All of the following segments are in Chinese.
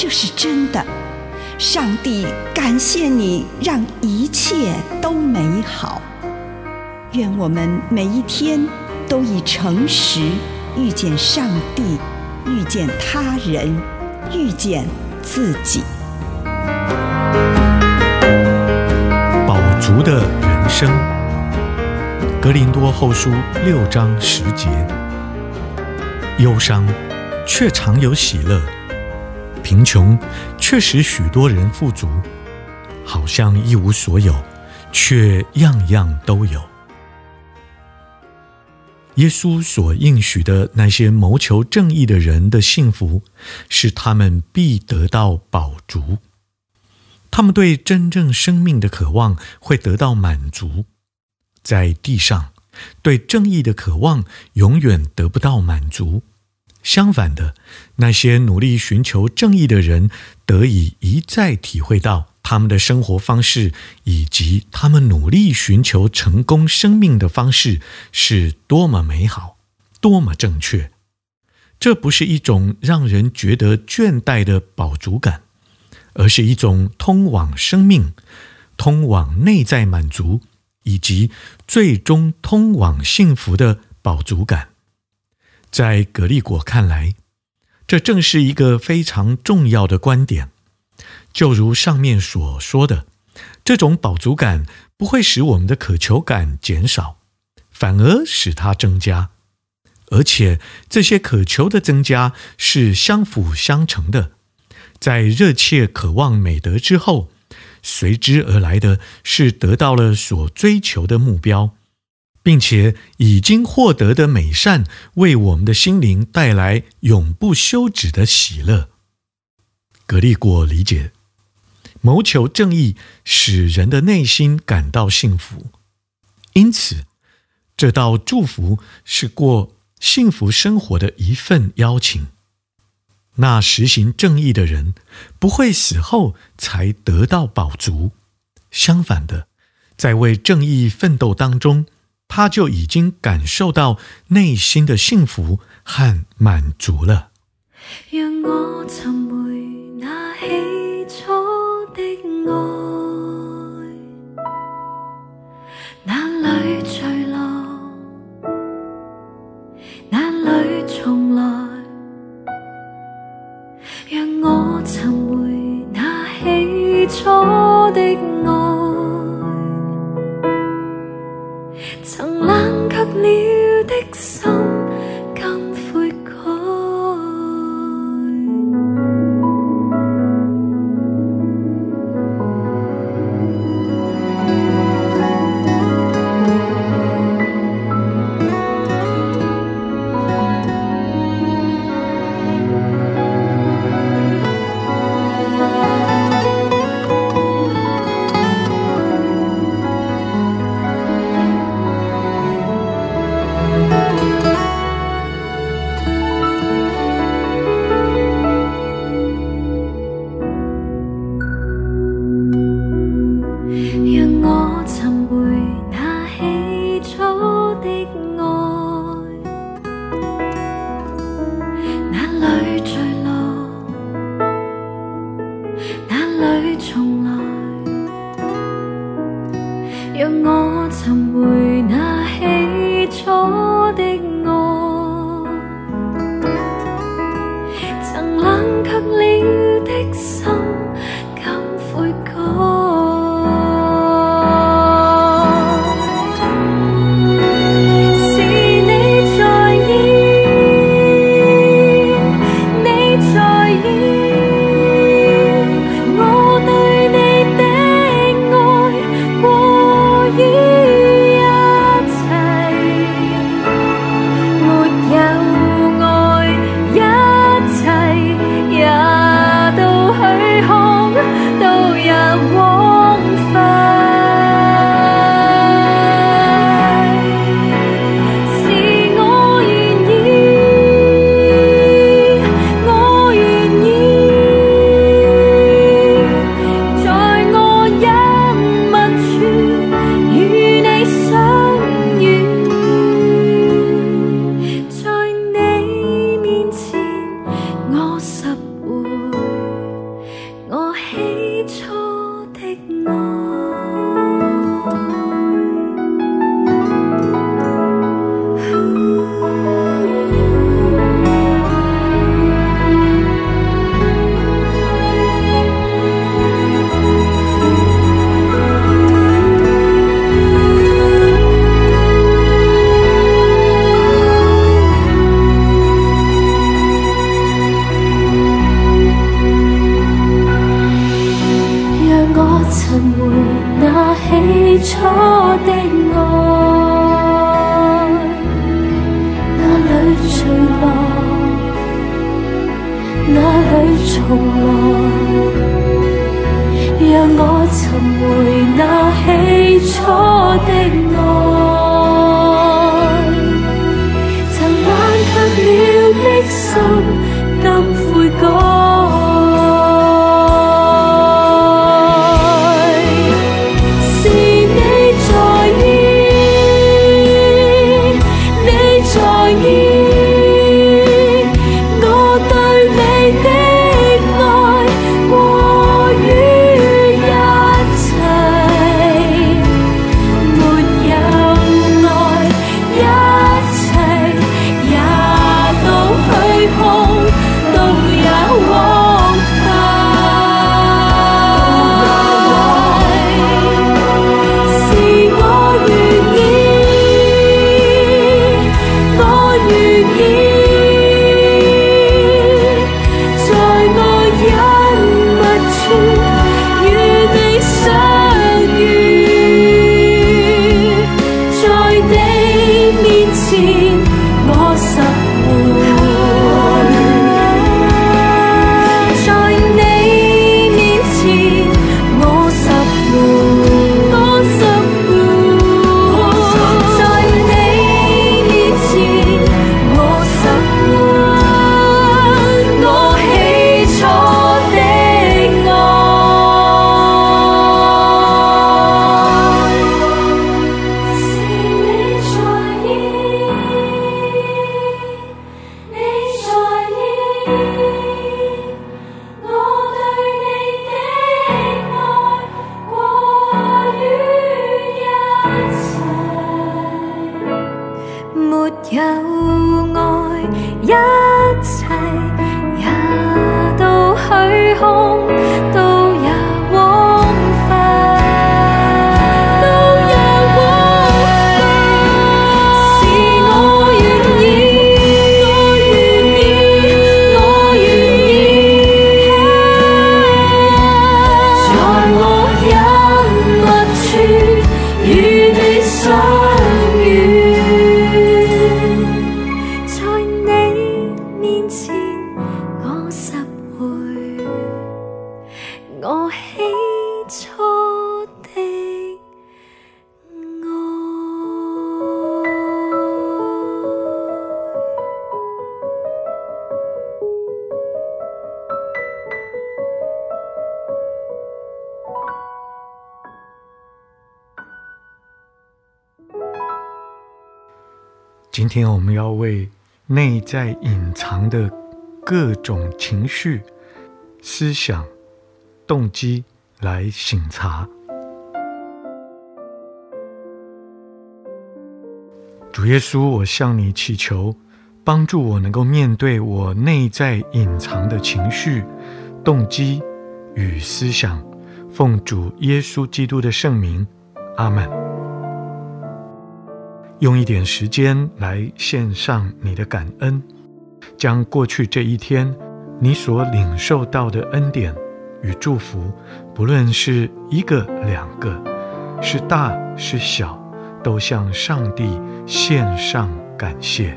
这是真的，上帝感谢你，让一切都美好。愿我们每一天都以诚实遇见上帝，遇见他人，遇见自己。饱足的人生，格林多后书六章十节，忧伤却常有喜乐。贫穷却使许多人富足，好像一无所有，却样样都有。耶稣所应许的那些谋求正义的人的幸福，是他们必得到饱足。他们对真正生命的渴望会得到满足，在地上对正义的渴望永远得不到满足。相反的，那些努力寻求正义的人，得以一再体会到他们的生活方式以及他们努力寻求成功生命的方式是多么美好，多么正确。这不是一种让人觉得倦怠的饱足感，而是一种通往生命、通往内在满足以及最终通往幸福的饱足感。在葛利果看来，这正是一个非常重要的观点。就如上面所说的，这种饱足感不会使我们的渴求感减少，反而使它增加。而且，这些渴求的增加是相辅相成的。在热切渴望美德之后，随之而来的是得到了所追求的目标。并且已经获得的美善，为我们的心灵带来永不休止的喜乐。格利果理解，谋求正义使人的内心感到幸福，因此这道祝福是过幸福生活的一份邀请。那实行正义的人不会死后才得到饱足，相反的，在为正义奋斗当中。他就已经感受到内心的幸福和满足了。see. 今天我们要为内在隐藏的各种情绪、思想、动机来省察。主耶稣，我向你祈求，帮助我能够面对我内在隐藏的情绪、动机与思想。奉主耶稣基督的圣名，阿门。用一点时间来献上你的感恩，将过去这一天你所领受到的恩典与祝福，不论是一个两个，是大是小，都向上帝献上感谢。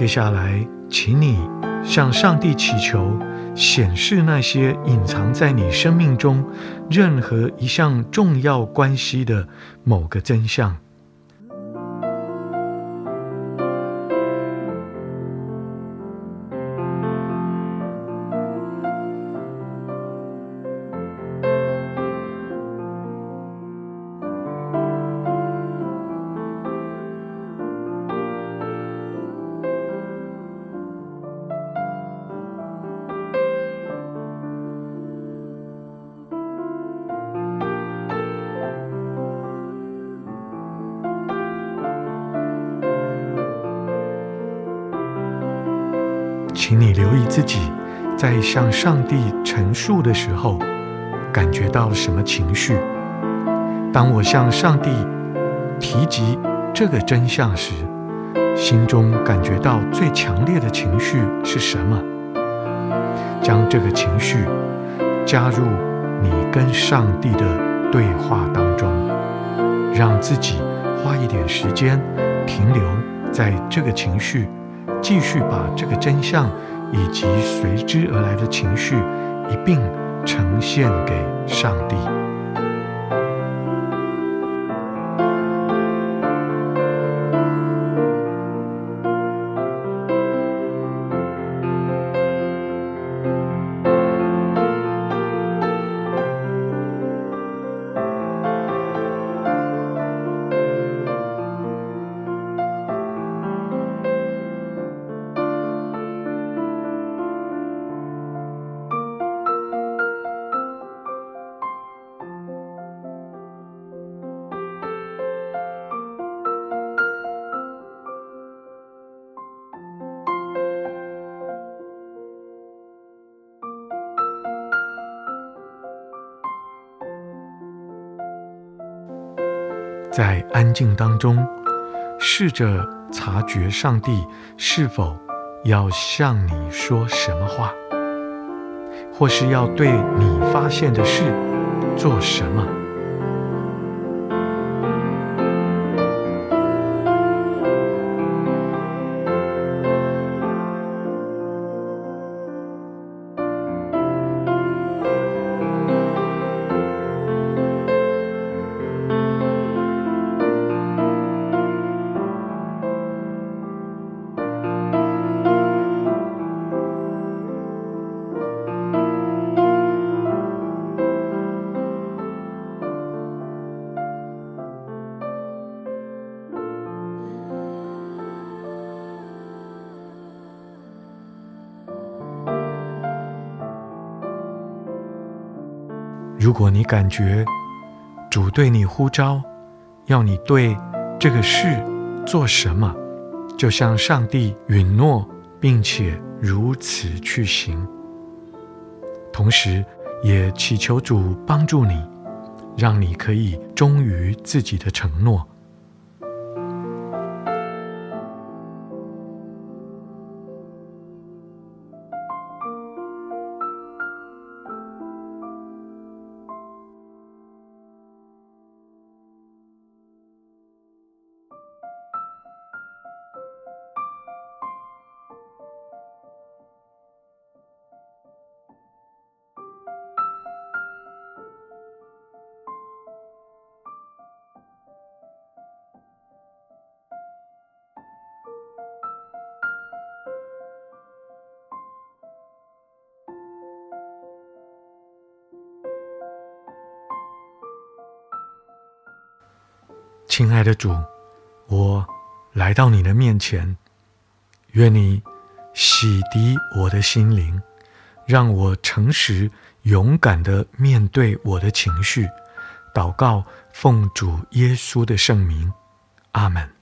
接下来，请你向上帝祈求，显示那些隐藏在你生命中任何一项重要关系的某个真相。请你留意自己在向上帝陈述的时候，感觉到什么情绪。当我向上帝提及这个真相时，心中感觉到最强烈的情绪是什么？将这个情绪加入你跟上帝的对话当中，让自己花一点时间停留在这个情绪，继续把这个真相以及随之而来的情绪一并呈现给上帝。在安静当中，试着察觉上帝是否要向你说什么话，或是要对你发现的事做什么。如果你感觉主对你呼召，要你对这个事做什么，就向上帝允诺，并且如此去行。同时，也祈求主帮助你，让你可以忠于自己的承诺。亲爱的主，我来到你的面前，愿你洗涤我的心灵，让我诚实勇敢的面对我的情绪。祷告，奉主耶稣的圣名，阿门。